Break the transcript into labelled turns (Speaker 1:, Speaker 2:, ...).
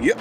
Speaker 1: Yep.